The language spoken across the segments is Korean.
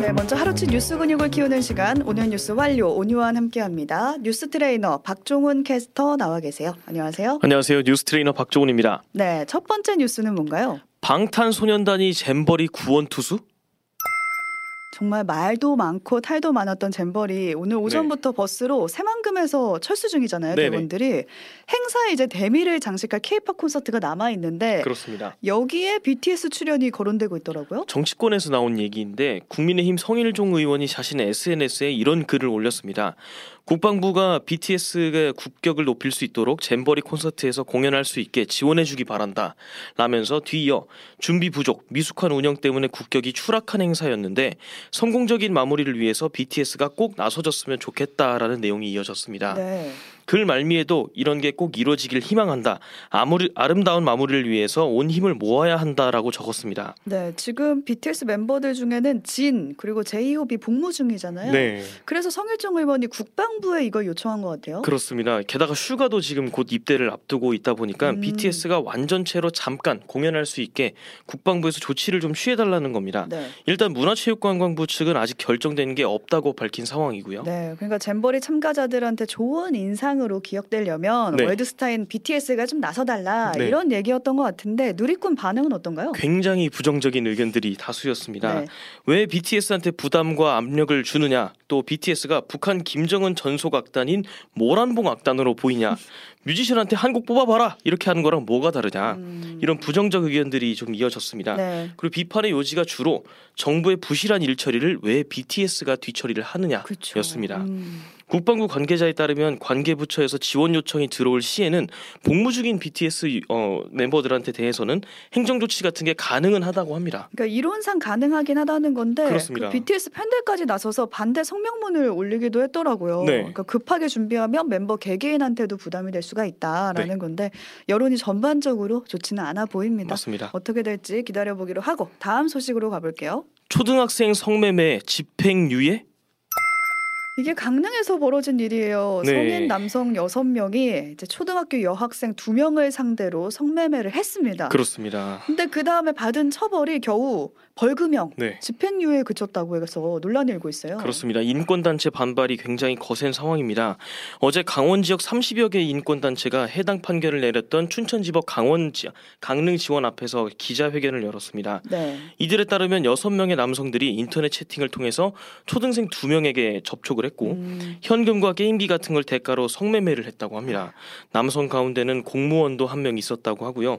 네, 먼저 하루치 뉴스 근육을 키우는 시간 오늘 뉴스 완료 오뉴완 함께합니다. 뉴스 트레이너 박종훈 캐스터 나와 계세요. 안녕하세요. 안녕하세요. 뉴스 트레이너 박종훈입니다. 네, 첫 번째 뉴스는 뭔가요? 방탄소년단이 잼버리 구원 투수? 정말 말도 많고 탈도 많았던 잼버리 오늘 오전부터 버스로 새만금에서 철수 중이잖아요. 네네. 대원들이 행사에 이제 대미를 장식할 케이팝 콘서트가 남아 있는데 그렇습니다. 여기에 BTS 출연이 거론되고 있더라고요. 정치권에서 나온 얘기인데 국민의힘 성일종 의원이 자신의 SNS에 이런 글을 올렸습니다. 국방부가 BTS의 국격을 높일 수 있도록 잼버리 콘서트에서 공연할 수 있게 지원해주기 바란다. 라면서 뒤이어 준비 부족, 미숙한 운영 때문에 국격이 추락한 행사였는데 성공적인 마무리를 위해서 BTS가 꼭 나서줬으면 좋겠다라는 내용이 이어졌습니다. 네. 글 말미에도 이런 게 꼭 이루어지길 희망한다. 아무리 아름다운 마무리를 위해서 온 힘을 모아야 한다라고 적었습니다. 네, 지금 BTS 멤버들 중에는 진 그리고 제이홉이 복무 중이잖아요. 네. 그래서 성일종 의원이 국방부에 이걸 요청한 것 같아요. 그렇습니다. 게다가 슈가도 지금 곧 입대를 앞두고 있다 보니까 음. BTS가 완전체로 잠깐 공연할 수 있게 국방부에서 조치를 좀 취해달라는 겁니다. 네. 일단 문화체육관광부 측은 아직 결정된 게 없다고 밝힌 상황이고요. 네, 그러니까 잼버리 참가자들한테 좋은 인상 으로 기억되려면 네. 월드스타인 BTS가 좀 나서달라 네. 이런 얘기였던 것 같은데 누리꾼 반응은 어떤가요? 굉장히 부정적인 의견들이 다수였습니다. 네. 왜 BTS한테 부담과 압력을 주느냐? 또 BTS가 북한 김정은 전속 악단인 모란봉 악단으로 보이냐? 뮤지션한테 한 곡 뽑아봐라 이렇게 하는 거랑 뭐가 다르냐? 음, 이런 부정적 의견들이 좀 이어졌습니다. 네, 그리고 비판의 요지가 주로 정부의 부실한 일처리를 왜 BTS가 뒤처리를 하느냐였습니다. 음, 국방부 관계자에 따르면 관계 부처에서 지원 요청이 들어올 시에는 복무 중인 BTS 어, 멤버들한테 대해서는 행정 조치 같은 게 가능은 하다고 합니다. 그러니까 이론상 가능하긴 하다는 건데 그렇습니다. 그 BTS 팬들까지 나서서 반대 성명문을 올리기도 했더라고요. 네. 그러니까 급하게 준비하면 멤버 개개인한테도 부담이 될수 가 있다라는 네. 건데 여론이 전반적으로 좋지는 않아 보입니다. 맞습니다. 어떻게 될지 기다려보기로 하고 다음 소식으로 가볼게요. 초등학생 성매매 집행유예? 이게 강릉에서 벌어진 일이에요. 네. 성인 남성 여섯 명이 이제 초등학교 여학생 두 명을 상대로 성매매를 했습니다. 그렇습니다. 근데 그 다음에 받은 처벌이 겨우 벌금형, 네. 집행유예에 그쳤다고 해서 논란이 일고 있어요. 그렇습니다. 인권단체 반발이 굉장히 거센 상황입니다. 어제 강원 지역 30여 개의 인권단체가 해당 판결을 내렸던 춘천지법 강원 지, 강릉 지원 앞에서 기자회견을 열었습니다. 네. 이들에 따르면 6명의 남성들이 인터넷 채팅을 통해서 초등생 2명에게 접촉을 했고 음, 현금과 게임기 같은 걸 대가로 성매매를 했다고 합니다. 남성 가운데는 공무원도 한 명 있었다고 하고요.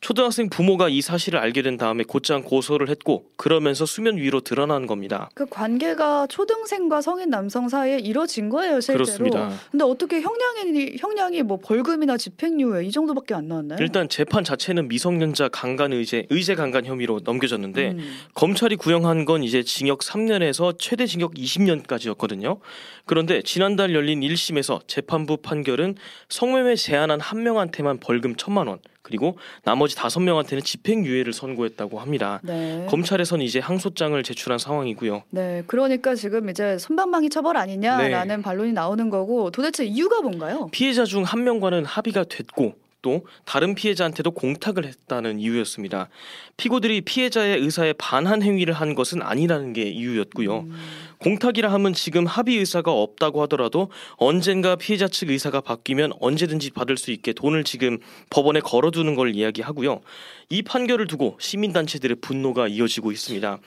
초등학생 부모가 이 사실을 알게 된 다음에 곧장 고소를 했고 그러면서 수면 위로 드러난 겁니다. 그 관계가 초등생과 성인 남성 사이에 이뤄진 거예요, 실제로. 그렇습니다. 근데 어떻게 형량이 형량이 뭐 벌금이나 집행유예 이 정도밖에 안 나왔나요? 일단 재판 자체는 미성년자 강간 의제, 의제 강간 혐의로 넘겨졌는데 음, 검찰이 구형한 건 이제 징역 3년에서 최대 징역 20년까지였거든요. 그런데 지난달 열린 1심에서 재판부 판결은 성매매 제한한 한 명한테만 벌금 1천만 원, 그리고 나머지 다섯 명한테는 집행유예를 선고했다고 합니다. 네. 검찰에선 이제 항소장을 제출한 상황이고요. 네, 그러니까 지금 이제 손방망이 처벌 아니냐라는 네. 반론이 나오는 거고 도대체 이유가 뭔가요? 피해자 중 한 명과는 합의가 됐고 또 다른 피해자한테도 공탁을 했다는 이유였습니다. 피고들이 피해자의 의사에 반한 행위를 한 것은 아니라는 게 이유였고요. 음, 공탁이라 하면 지금 합의 의사가 없다고 하더라도 언젠가 피해자 측 의사가 바뀌면 언제든지 받을 수 있게 돈을 지금 법원에 걸어두는 걸 이야기하고요. 이 판결을 두고 시민단체들의 분노가 이어지고 있습니다.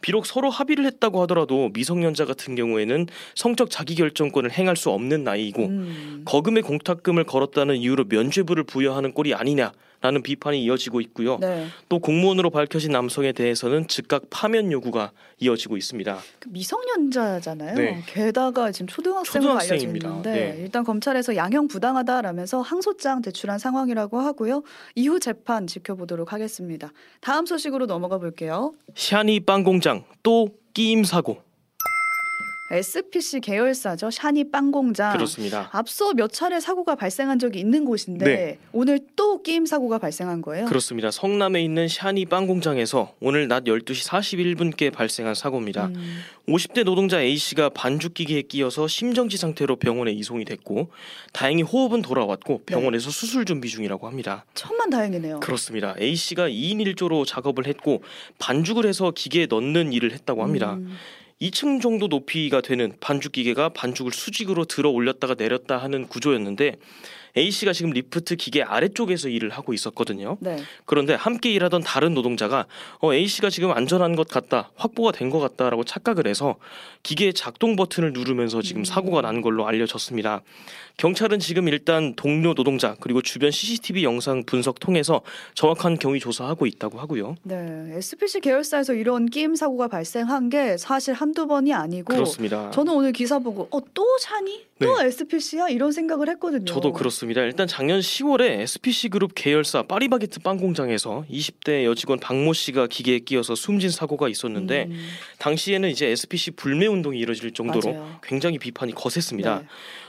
비록 서로 합의를 했다고 하더라도 미성년자 같은 경우에는 성적 자기결정권을 행할 수 없는 나이이고 음, 거금의 공탁금을 걸었다는 이유로 면죄부를 부여하는 꼴이 아니냐 라는 비판이 이어지고 있고요. 네, 또 공무원으로 밝혀진 남성에 대해서는 즉각 파면 요구가 이어지고 있습니다. 그 미성년자잖아요. 네. 게다가 지금 초등학생으로 알려져 초등학생입니다. 있는데 네. 일단 검찰에서 양형 부당하다라면서 항소장 제출한 상황이라고 하고요. 이후 재판 지켜보도록 하겠습니다. 다음 소식으로 넘어가 볼게요. 샤니 빵 공장 또 끼임 사고. SPC 계열사죠. 샤니 빵 공장. 그렇습니다. 앞서 몇 차례 사고가 발생한 적이 있는 곳인데 네. 오늘 또 게임 사고가 발생한 거예요. 그렇습니다. 성남에 있는 샤니 빵 공장에서 오늘 낮 12시 41분께 발생한 사고입니다. 음, 50대 노동자 A 씨가 반죽기계에 끼어서 심정지 상태로 병원에 이송이 됐고 다행히 호흡은 돌아왔고 병원에서 수술 준비 중이라고 합니다. 천만 다행이네요. 그렇습니다. A 씨가 2인 1조로 작업을 했고 반죽을 해서 기계에 넣는 일을 했다고 합니다. 음, 2층 정도 높이가 되는 반죽 기계가 반죽을 수직으로 들어 올렸다가 내렸다 하는 구조였는데 A 씨가 지금 리프트 기계 아래쪽에서 일을 하고 있었거든요. 네. 그런데 함께 일하던 다른 노동자가 어, A 씨가 지금 안전한 것 같다, 확보가 된 것 같다라고 착각을 해서 기계의 작동 버튼을 누르면서 지금 음. 사고가 난 걸로 알려졌습니다. 경찰은 지금 일단 동료 노동자 그리고 주변 CCTV 영상 분석 통해서 정확한 경위 조사하고 있다고 하고요. 네. SPC 계열사에서 이런 끼임 사고가 발생한 게 사실 한두 번이 아니고 그렇습니다. 저는 오늘 기사 보고 어또 샤니? 또 SPC야? 이런 생각을 했거든요. 네. 저도 그렇습니다. 일단 작년 10월에 SPC 그룹 계열사 파리바게트 빵 공장에서 20대 여직원 박모 씨가 기계에 끼어서 숨진 사고가 있었는데 음, 당시에는 이제 SPC 불매 운동이 이뤄질 정도로 맞아요. 굉장히 비판이 거셌습니다. 네.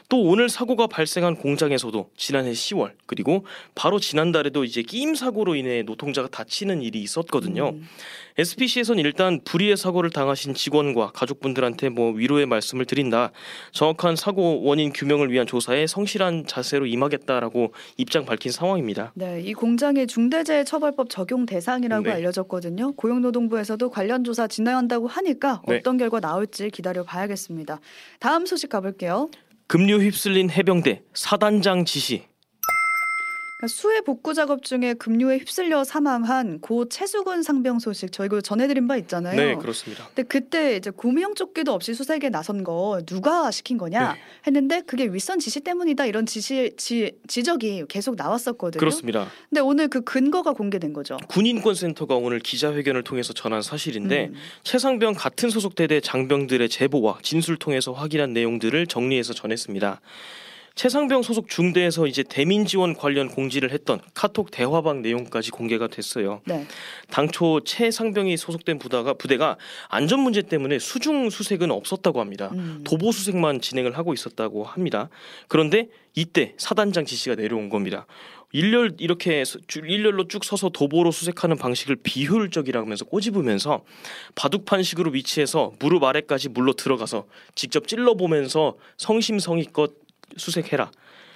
또 오늘 사고가 발생한 공장에서도 지난해 10월 그리고 바로 지난달에도 이제 끼임 사고로 인해 노동자가 다치는 일이 있었거든요. 음, SPC에서는 일단 불의의 사고를 당하신 직원과 가족분들한테 뭐 위로의 말씀을 드린다. 정확한 사고 원인 규명을 위한 조사에 성실한 자세로 임하겠다라고 입장 밝힌 상황입니다. 네, 이 공장의 중대재해처벌법 적용 대상이라고 네. 알려졌거든요. 고용노동부에서도 관련 조사 진행한다고 하니까 네. 어떤 결과 나올지 기다려 봐야겠습니다. 다음 소식 가볼게요. 급류 휩쓸린 해병대 사단장 지시. 그러니까 수해 복구 작업 중에 급류에 휩쓸려 사망한 고 최수근 상병 소식 저희가 전해드린 바 있잖아요. 네, 그렇습니다. 근데 그때 이제 구명 조끼도 없이 수색에 나선 거 누가 시킨 거냐 네. 했는데 그게 윗선 지시 때문이다 이런 지시 지, 지적이 계속 나왔었거든요. 그렇습니다. 근데 오늘 그 근거가 공개된 거죠. 군인권센터가 오늘 기자회견을 통해서 전한 사실인데 음. 최상병 같은 소속 대대 장병들의 제보와 진술 통해서 확인한 내용들을 정리해서 전했습니다. 최상병 소속 중대에서 이제 대민 지원 관련 공지를 했던 카톡 대화방 내용까지 공개가 됐어요. 네. 당초 최상병이 소속된 부대가 부대가 안전 문제 때문에 수중 수색은 없었다고 합니다. 음. 도보 수색만 진행을 하고 있었다고 합니다. 그런데 이때 사단장 지시가 내려온 겁니다. 일렬 이렇게 일렬로 쭉 서서 도보로 수색하는 방식을 비효율적이라면서 꼬집으면서 바둑판식으로 위치해서 무릎 아래까지 물로 들어가서 직접 찔러보면서 성심성의껏 수색해라.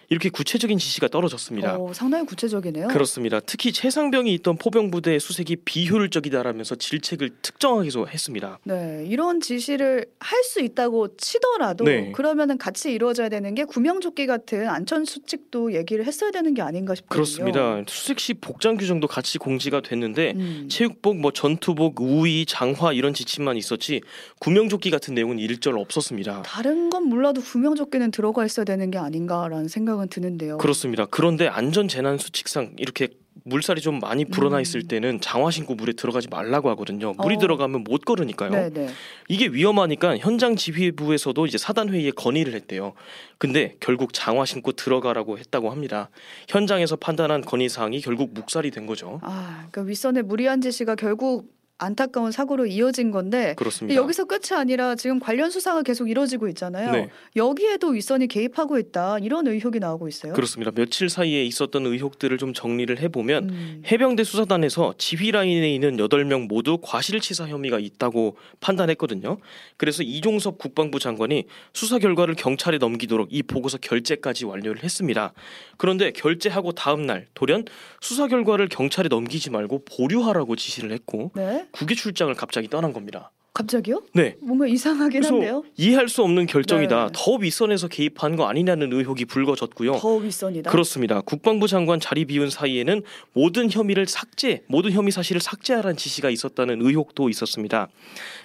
이렇게 구체적인 지시가 떨어졌습니다. 어, 상당히 구체적이네요. 그렇습니다. 특히 최상병이 있던 포병 부대의 수색이 비효율적이다라면서 질책을 특정하기도 했습니다. 네, 이런 지시를 할 수 있다고 치더라도 네. 그러면은 같이 이루어져야 되는 게 구명조끼 같은 안전 수칙도 얘기를 했어야 되는 게 아닌가 싶거든요. 그렇습니다. 수색 시 복장 규정도 같이 공지가 됐는데 음. 체육복, 뭐 전투복, 우위, 장화 이런 지침만 있었지 구명조끼 같은 내용은 일절 없었습니다. 다른 건 몰라도 구명조끼는 들어가 있어야 되는 게 아닌가라는 생각 은 드는데요. 그렇습니다. 그런데 안전 재난 수칙상 이렇게 물살이 좀 많이 불어나 있을 음. 때는 장화 신고 물에 들어가지 말라고 하거든요. 물이 어. 들어가면 못 걸으니까요. 네, 네. 이게 위험하니까 현장 지휘부에서도 이제 사단 회의에 건의를 했대요. 근데 결국 장화 신고 들어가라고 했다고 합니다. 현장에서 판단한 건의 사항이 결국 묵살이 된 거죠. 아, 그러니까 윗선의 무리한 지시가 결국 안타까운 사고로 이어진 건데 그렇습니다. 여기서 끝이 아니라 지금 관련 수사가 계속 이루어지고 있잖아요. 네. 여기에도 윗선이 개입하고 있다 이런 의혹이 나오고 있어요. 그렇습니다. 며칠 사이에 있었던 의혹들을 좀 정리를 해보면 음. 해병대 수사단에서 지휘 라인에 있는 8명 모두 과실치사 혐의가 있다고 판단했거든요. 그래서 이종섭 국방부 장관이 수사 결과를 경찰에 넘기도록 이 보고서 결재까지 완료를 했습니다. 그런데 결재하고 다음 날 돌연 수사 결과를 경찰에 넘기지 말고 보류하라고 지시를 했고 네, 국외 출장을 갑자기 떠난 겁니다. 갑자기요? 네. 뭔가 이상하긴 한데요. 이해할 수 없는 결정이다. 네. 더 윗선에서 개입한 거 아니냐는 의혹이 불거졌고요. 더 윗선이다. 그렇습니다. 국방부 장관 자리 비운 사이에는 모든 혐의를 삭제, 모든 혐의 사실을 삭제하라는 지시가 있었다는 의혹도 있었습니다.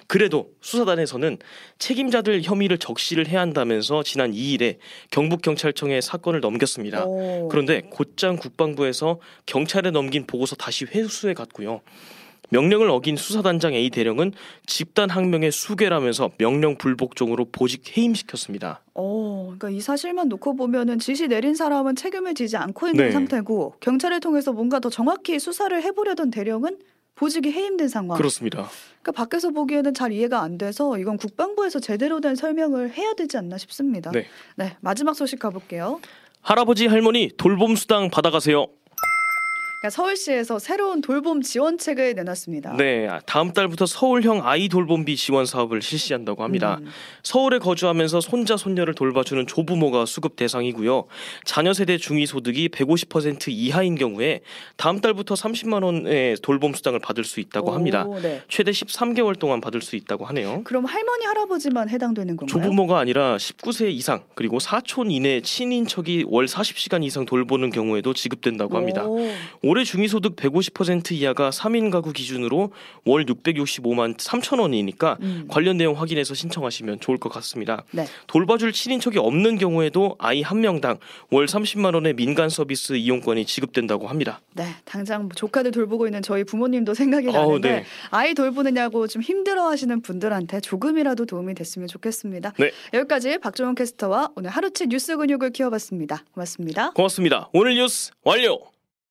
그래도 수사단에서는 책임자들 혐의를 적시를 해야 한다면서 지난 2일에 경북 경찰청에 사건을 넘겼습니다. 오. 그런데 곧장 국방부에서 경찰에 넘긴 보고서 다시 회수해 갔고요. 명령을 어긴 수사단장 A 대령은 집단 항명의 수괴라면서 명령 불복종으로 보직 해임시켰습니다. 어, 그러니까 이 사실만 놓고 보면은 지시 내린 사람은 책임을 지지 않고 있는 네. 상태고 경찰을 통해서 뭔가 더 정확히 수사를 해보려던 대령은 보직이 해임된 상황. 그렇습니다. 그러니까 밖에서 보기에는 잘 이해가 안 돼서 이건 국방부에서 제대로 된 설명을 해야 되지 않나 싶습니다. 네. 네, 마지막 소식 가볼게요. 할아버지 할머니 돌봄 수당 받아가세요. 그러니까 서울시에서 새로운 돌봄 지원책을 내놨습니다. 네, 다음 달부터 서울형 아이 돌봄비 지원 사업을 실시한다고 합니다. 음. 서울에 거주하면서 손자 손녀를 돌봐주는 조부모가 수급 대상이고요. 자녀 세대 중위 소득이 150% 이하인 경우에 다음 달부터 30만 원의 돌봄 수당을 받을 수 있다고 합니다. 오, 네. 최대 13개월 동안 받을 수 있다고 하네요. 그럼 할머니 할아버지만 해당되는 건가요? 조부모가 아니라 19세 이상 그리고 사촌 이내 친인척이 월 40시간 이상 돌보는 경우에도 지급된다고 합니다. 오, 올해 중위소득 150% 이하가 3인 가구 기준으로 월 665만 3천 원이니까 음. 관련 내용 확인해서 신청하시면 좋을 것 같습니다. 네. 돌봐줄 친인척이 없는 경우에도 아이 한 명당 월 30만 원의 민간 서비스 이용권이 지급된다고 합니다. 네, 당장 조카들 돌보고 있는 저희 부모님도 생각이 나는데 네. 아이 돌보느냐고 좀 힘들어하시는 분들한테 조금이라도 도움이 됐으면 좋겠습니다. 네. 여기까지 박종원 캐스터와 오늘 하루치 뉴스 근육을 키워봤습니다. 고맙습니다. 고맙습니다. 오늘 뉴스 완료.